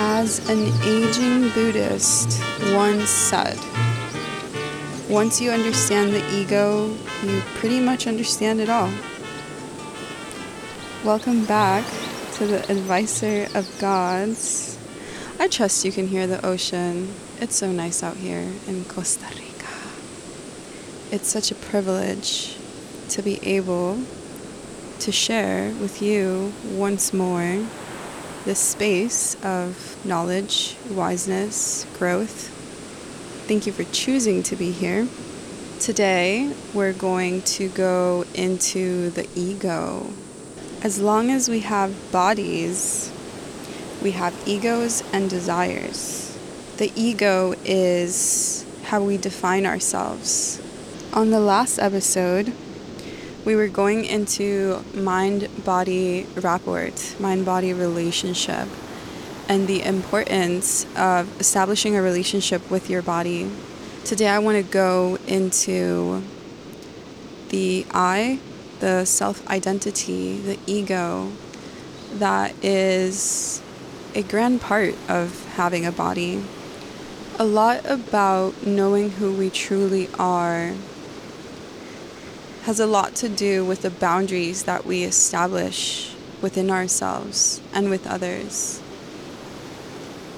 As an aging Buddhist once said, once you understand the ego, you pretty much understand it all. Welcome back to the Advisor of Gods. I trust you can hear the ocean. It's so nice out here in Costa Rica. It's such a privilege to be able to share with you once more this space of knowledge, wiseness, growth. Thank you for choosing to be here. Today, we're going to go into the ego. As long as we have bodies, we have egos and desires. The ego is how we define ourselves. On the last episode, we were going into mind body rapport, mind body relationship, and the importance of establishing a relationship with your body. Today, I want to go into the I, the self identity, the ego that is a grand part of having a body. A lot about knowing who we truly are has a lot to do with the boundaries that we establish within ourselves and with others.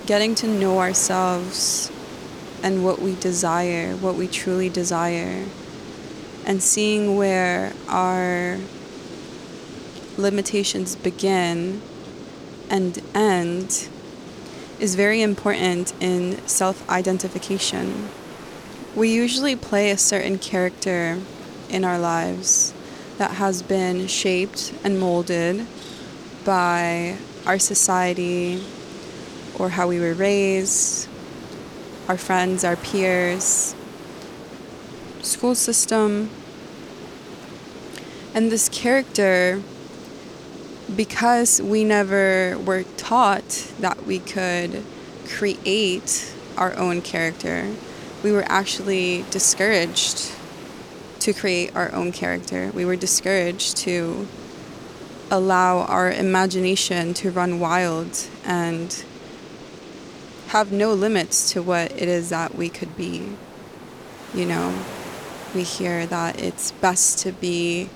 Getting to know ourselves and what we desire, what we truly desire, and seeing where our limitations begin and end is very important in self identification. We usually play a certain character in our lives that has been shaped and molded by our society or how we were raised, our friends, our peers, school system. And this character, because we never were taught that we could create our own character, we were actually discouraged to create our own character. We were discouraged to allow our imagination to run wild and have no limits to what it is that we could be. You know, we hear that it's best to be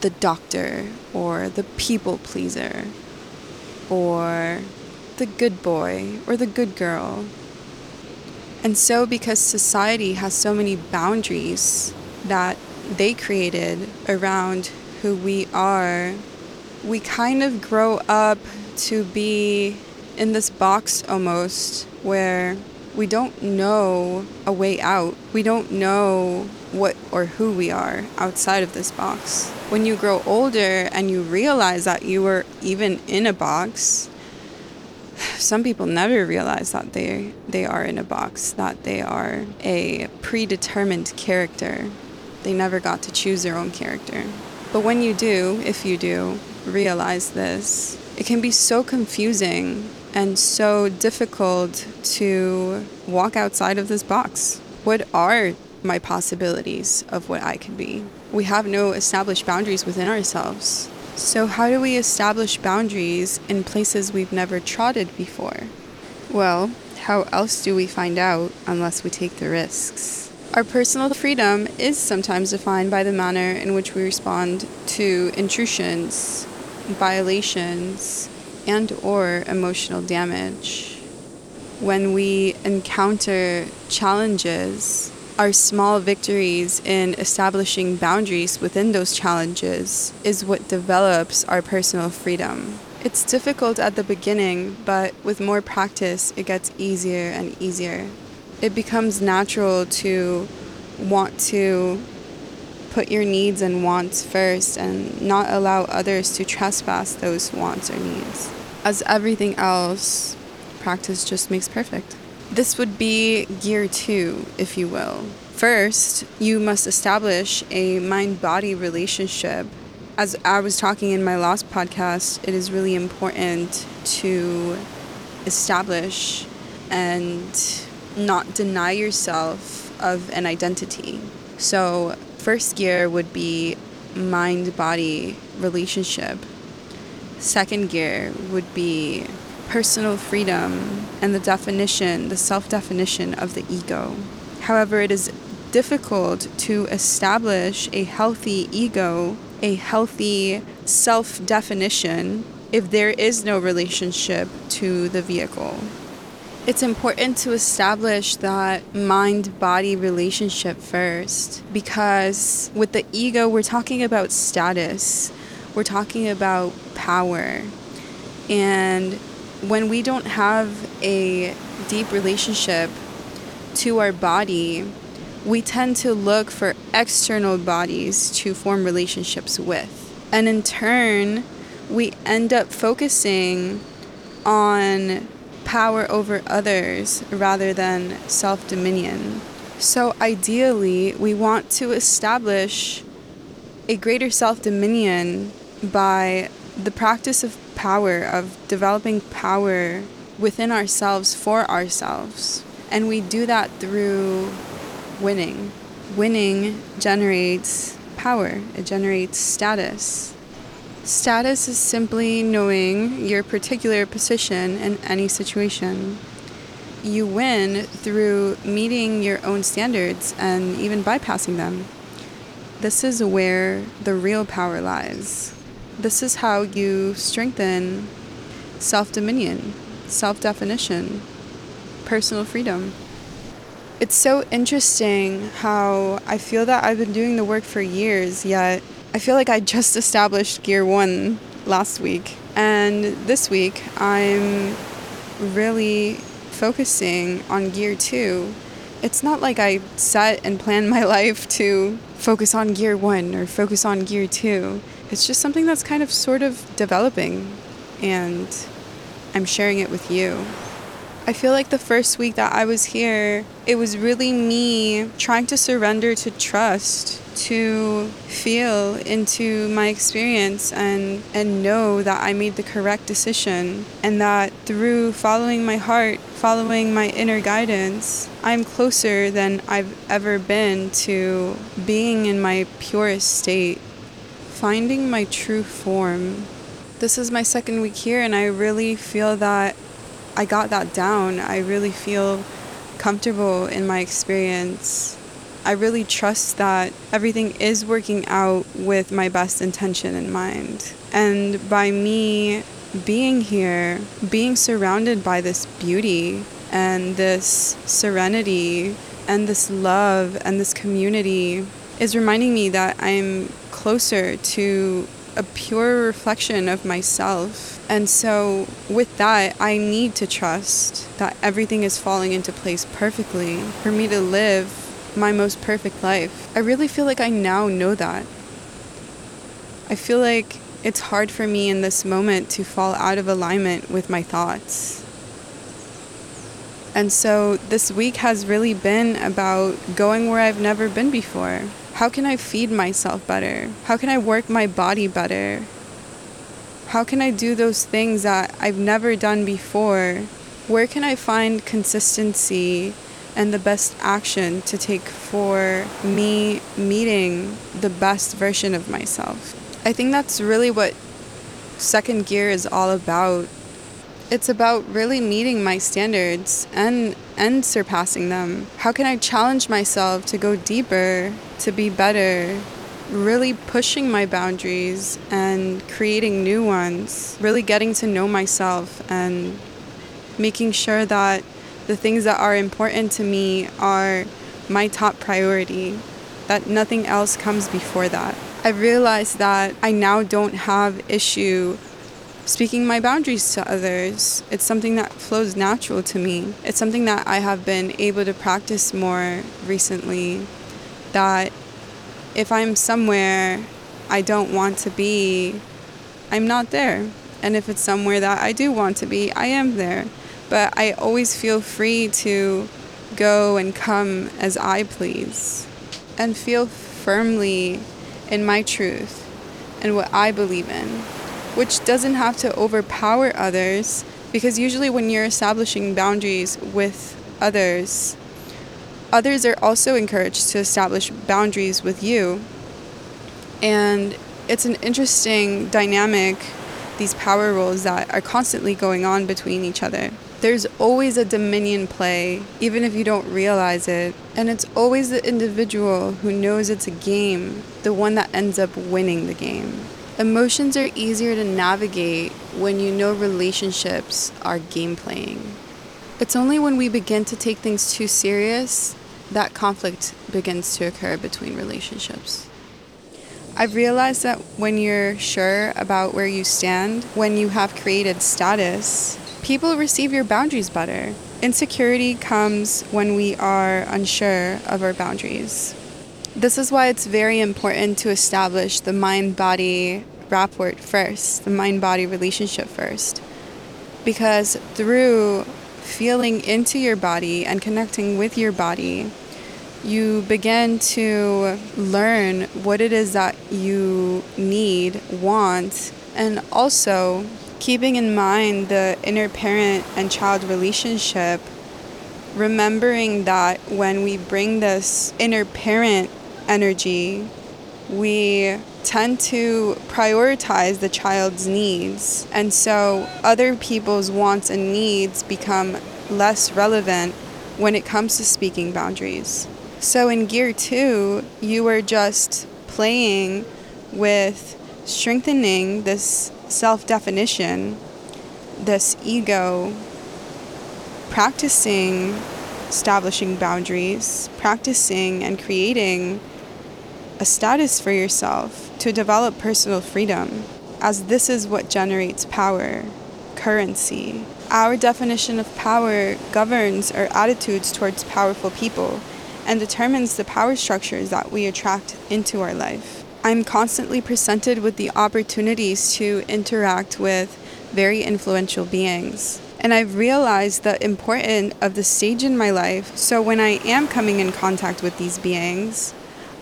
the doctor or the people pleaser or the good boy or the good girl. And so, because society has so many boundaries that they created around who we are, we kind of grow up to be in this box almost where we don't know a way out. We don't know what or who we are outside of this box. When you grow older and you realize that you were even in a box, some people never realize that they they are in a box, that they are a predetermined character they never got to choose their own character. But when you do, if you do, realize this, it can be so confusing and so difficult to walk outside of this box. What are my possibilities of what I could be? We have no established boundaries within ourselves. So, how do we establish boundaries in places we've never trotted before? Well, how else do we find out unless we take the risks? Our personal freedom is sometimes defined by the manner in which we respond to intrusions, violations, and or emotional damage. When we encounter challenges, our small victories in establishing boundaries within those challenges is what develops our personal freedom. It's difficult at the beginning, but with more practice, it gets easier and easier it becomes natural to want to put your needs and wants first and not allow others to trespass those wants or needs. As everything else, practice just makes perfect. This would be gear two, if you will. First, you must establish a mind body relationship. As I was talking in my last podcast, it is really important to establish and not deny yourself of an identity. So, first gear would be mind body relationship. Second gear would be personal freedom and the definition, the self definition of the ego. However, it is difficult to establish a healthy ego, a healthy self definition, if there is no relationship to the vehicle. It's important to establish that mind body relationship first because with the ego, we're talking about status, we're talking about power. And when we don't have a deep relationship to our body, we tend to look for external bodies to form relationships with. And in turn, we end up focusing on power over others rather than self dominion. So, ideally, we want to establish a greater self dominion by the practice of power, of developing power within ourselves for ourselves. And we do that through winning. Winning generates power, it generates status. Status is simply knowing your particular position in any situation. You win through meeting your own standards and even bypassing them. This is where the real power lies. This is how you strengthen self dominion, self definition, personal freedom. It's so interesting how I feel that I've been doing the work for years, yet I feel like I just established gear one last week. And this week, I'm really focusing on gear two. It's not like I set and planned my life to focus on gear one or focus on gear two. It's just something that's kind of sort of developing, and I'm sharing it with you. I feel like the first week that I was here, it was really me trying to surrender to trust to feel into my experience and and know that I made the correct decision and that through following my heart, following my inner guidance, I'm closer than I've ever been to being in my purest state, finding my true form. This is my second week here and I really feel that I got that down. I really feel comfortable in my experience I really trust that everything is working out with my best intention in mind. And by me being here, being surrounded by this beauty and this serenity and this love and this community is reminding me that I'm closer to a pure reflection of myself. And so, with that, I need to trust that everything is falling into place perfectly for me to live my most perfect life. I really feel like I now know that. I feel like it's hard for me in this moment to fall out of alignment with my thoughts. And so this week has really been about going where I've never been before. How can I feed myself better? How can I work my body better? How can I do those things that I've never done before? Where can I find consistency and the best action to take for me meeting the best version of myself. I think that's really what second gear is all about. It's about really meeting my standards and and surpassing them. How can I challenge myself to go deeper, to be better, really pushing my boundaries and creating new ones, really getting to know myself and making sure that the things that are important to me are my top priority, that nothing else comes before that. I realized that I now don't have issue speaking my boundaries to others. It's something that flows natural to me. It's something that I have been able to practice more recently that if I'm somewhere I don't want to be, I'm not there. And if it's somewhere that I do want to be, I am there but I always feel free to go and come as I please and feel firmly in my truth and what I believe in, which doesn't have to overpower others because usually when you're establishing boundaries with others, others are also encouraged to establish boundaries with you. And it's an interesting dynamic these power roles that are constantly going on between each other. There's always a dominion play, even if you don't realize it. And it's always the individual who knows it's a game, the one that ends up winning the game. Emotions are easier to navigate when you know relationships are game playing. It's only when we begin to take things too serious that conflict begins to occur between relationships. I've realized that when you're sure about where you stand, when you have created status, people receive your boundaries better. Insecurity comes when we are unsure of our boundaries. This is why it's very important to establish the mind body rapport first, the mind body relationship first. Because through feeling into your body and connecting with your body, you begin to learn what it is that you need, want, and also keeping in mind the inner parent and child relationship, remembering that when we bring this inner parent energy, we tend to prioritize the child's needs. And so other people's wants and needs become less relevant when it comes to speaking boundaries. So in gear two, you were just playing with strengthening this self definition, this ego, practicing establishing boundaries, practicing and creating a status for yourself to develop personal freedom, as this is what generates power, currency. Our definition of power governs our attitudes towards powerful people and determines the power structures that we attract into our life. I'm constantly presented with the opportunities to interact with very influential beings. And I've realized the importance of the stage in my life. So when I am coming in contact with these beings,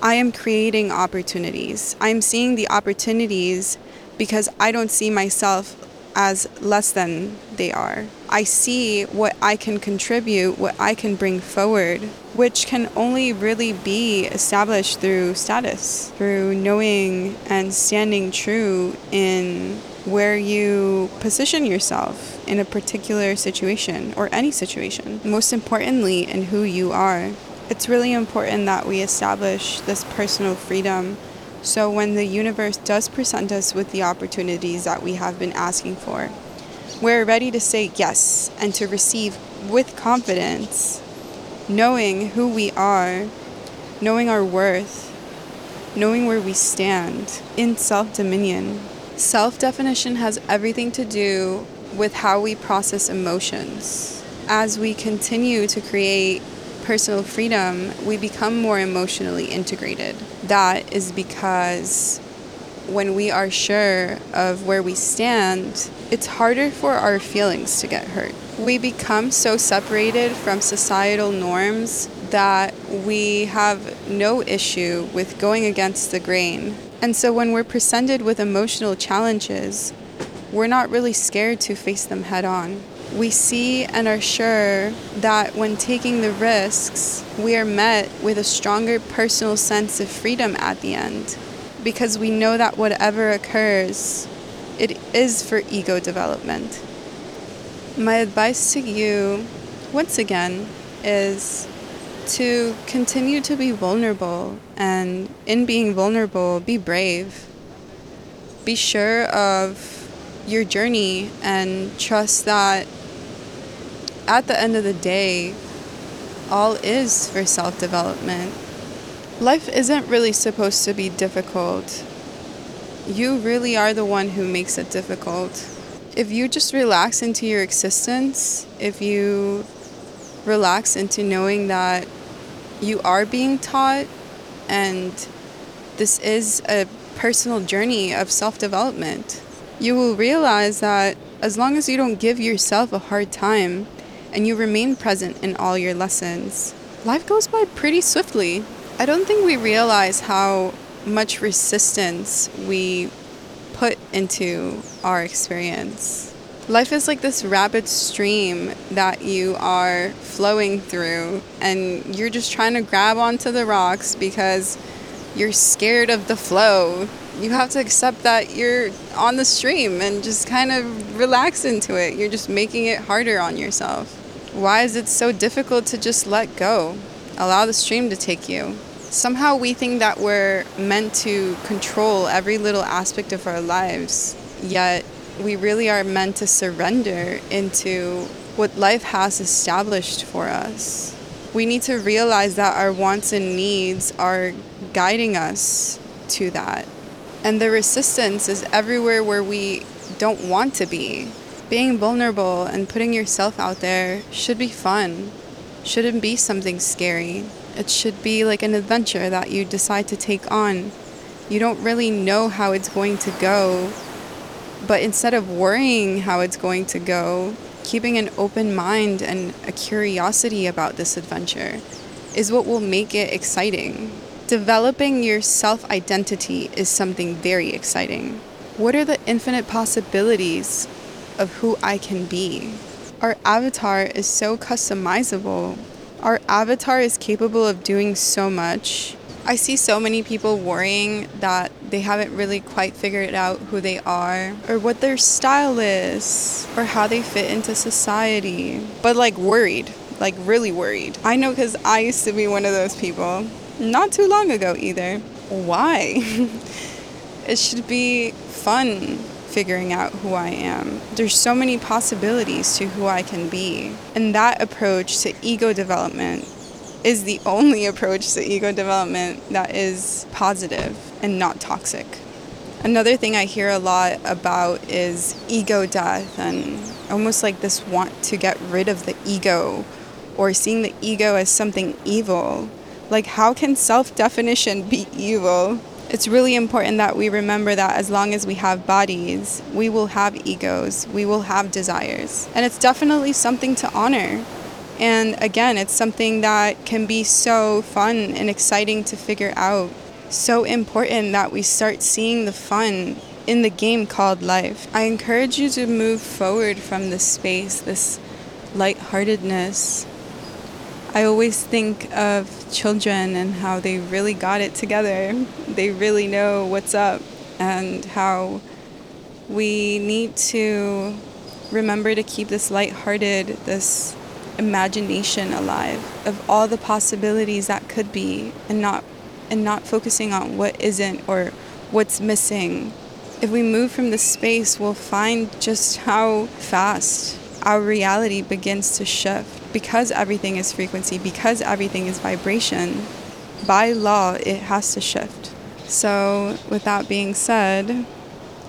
I am creating opportunities. I'm seeing the opportunities because I don't see myself as less than they are. I see what I can contribute, what I can bring forward, which can only really be established through status, through knowing and standing true in where you position yourself in a particular situation or any situation. Most importantly, in who you are. It's really important that we establish this personal freedom so when the universe does present us with the opportunities that we have been asking for, we're ready to say yes and to receive with confidence, knowing who we are, knowing our worth, knowing where we stand in self dominion. Self definition has everything to do with how we process emotions. As we continue to create personal freedom, we become more emotionally integrated. That is because when we are sure of where we stand, it's harder for our feelings to get hurt. We become so separated from societal norms that we have no issue with going against the grain. And so when we're presented with emotional challenges, we're not really scared to face them head on we see and are sure that when taking the risks, we are met with a stronger personal sense of freedom at the end because we know that whatever occurs, it is for ego development. My advice to you, once again, is to continue to be vulnerable and in being vulnerable, be brave. Be sure of your journey and trust that at the end of the day, all is for self development. Life isn't really supposed to be difficult. You really are the one who makes it difficult. If you just relax into your existence, if you relax into knowing that you are being taught and this is a personal journey of self development, you will realize that as long as you don't give yourself a hard time, and you remain present in all your lessons, life goes by pretty swiftly. I don't think we realize how much resistance we put into our experience. Life is like this rapid stream that you are flowing through, and you're just trying to grab onto the rocks because you're scared of the flow. You have to accept that you're on the stream and just kind of relax into it. You're just making it harder on yourself. Why is it so difficult to just let go? Allow the stream to take you. Somehow we think that we're meant to control every little aspect of our lives, yet we really are meant to surrender into what life has established for us. We need to realize that our wants and needs are guiding us to that. And the resistance is everywhere where we don't want to be. Being vulnerable and putting yourself out there should be fun, shouldn't be something scary. It should be like an adventure that you decide to take on. You don't really know how it's going to go, but instead of worrying how it's going to go, keeping an open mind and a curiosity about this adventure is what will make it exciting. Developing your self identity is something very exciting. What are the infinite possibilities of who I can be? Our avatar is so customizable. Our avatar is capable of doing so much. I see so many people worrying that they haven't really quite figured out who they are or what their style is or how they fit into society, but like worried, like really worried. I know because I used to be one of those people not too long ago either. Why? it should be fun figuring out who I am. There's so many possibilities to who I can be. And that approach to ego development is the only approach to ego development that is positive and not toxic. Another thing I hear a lot about is ego death and almost like this want to get rid of the ego or seeing the ego as something evil. Like, how can self definition be evil? It's really important that we remember that as long as we have bodies, we will have egos, we will have desires. And it's definitely something to honor. And again, it's something that can be so fun and exciting to figure out. So important that we start seeing the fun in the game called life. I encourage you to move forward from this space, this lightheartedness, I always think of children and how they really got it together. They really know what's up and how we need to remember to keep this lighthearted, this imagination alive of all the possibilities that could be and not and not focusing on what isn't or what's missing. If we move from this space, we'll find just how fast our reality begins to shift because everything is frequency, because everything is vibration, by law, it has to shift. So, with that being said,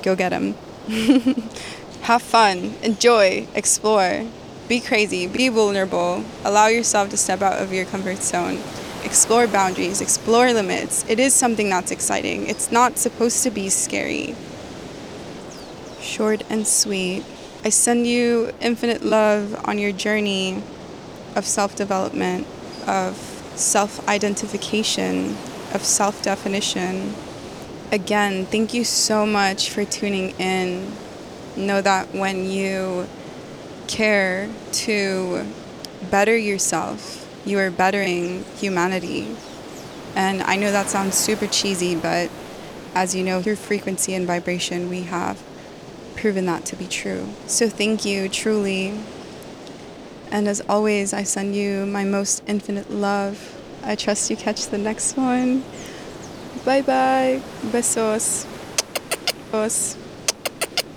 go get them. Have fun, enjoy, explore, be crazy, be vulnerable, allow yourself to step out of your comfort zone, explore boundaries, explore limits. It is something that's exciting. It's not supposed to be scary. Short and sweet. I send you infinite love on your journey of self development, of self identification, of self definition. Again, thank you so much for tuning in. Know that when you care to better yourself, you are bettering humanity. And I know that sounds super cheesy, but as you know, through frequency and vibration, we have proven that to be true. So thank you truly and as always, I send you my most infinite love. I trust you catch the next one. Bye bye. Besos. Besos.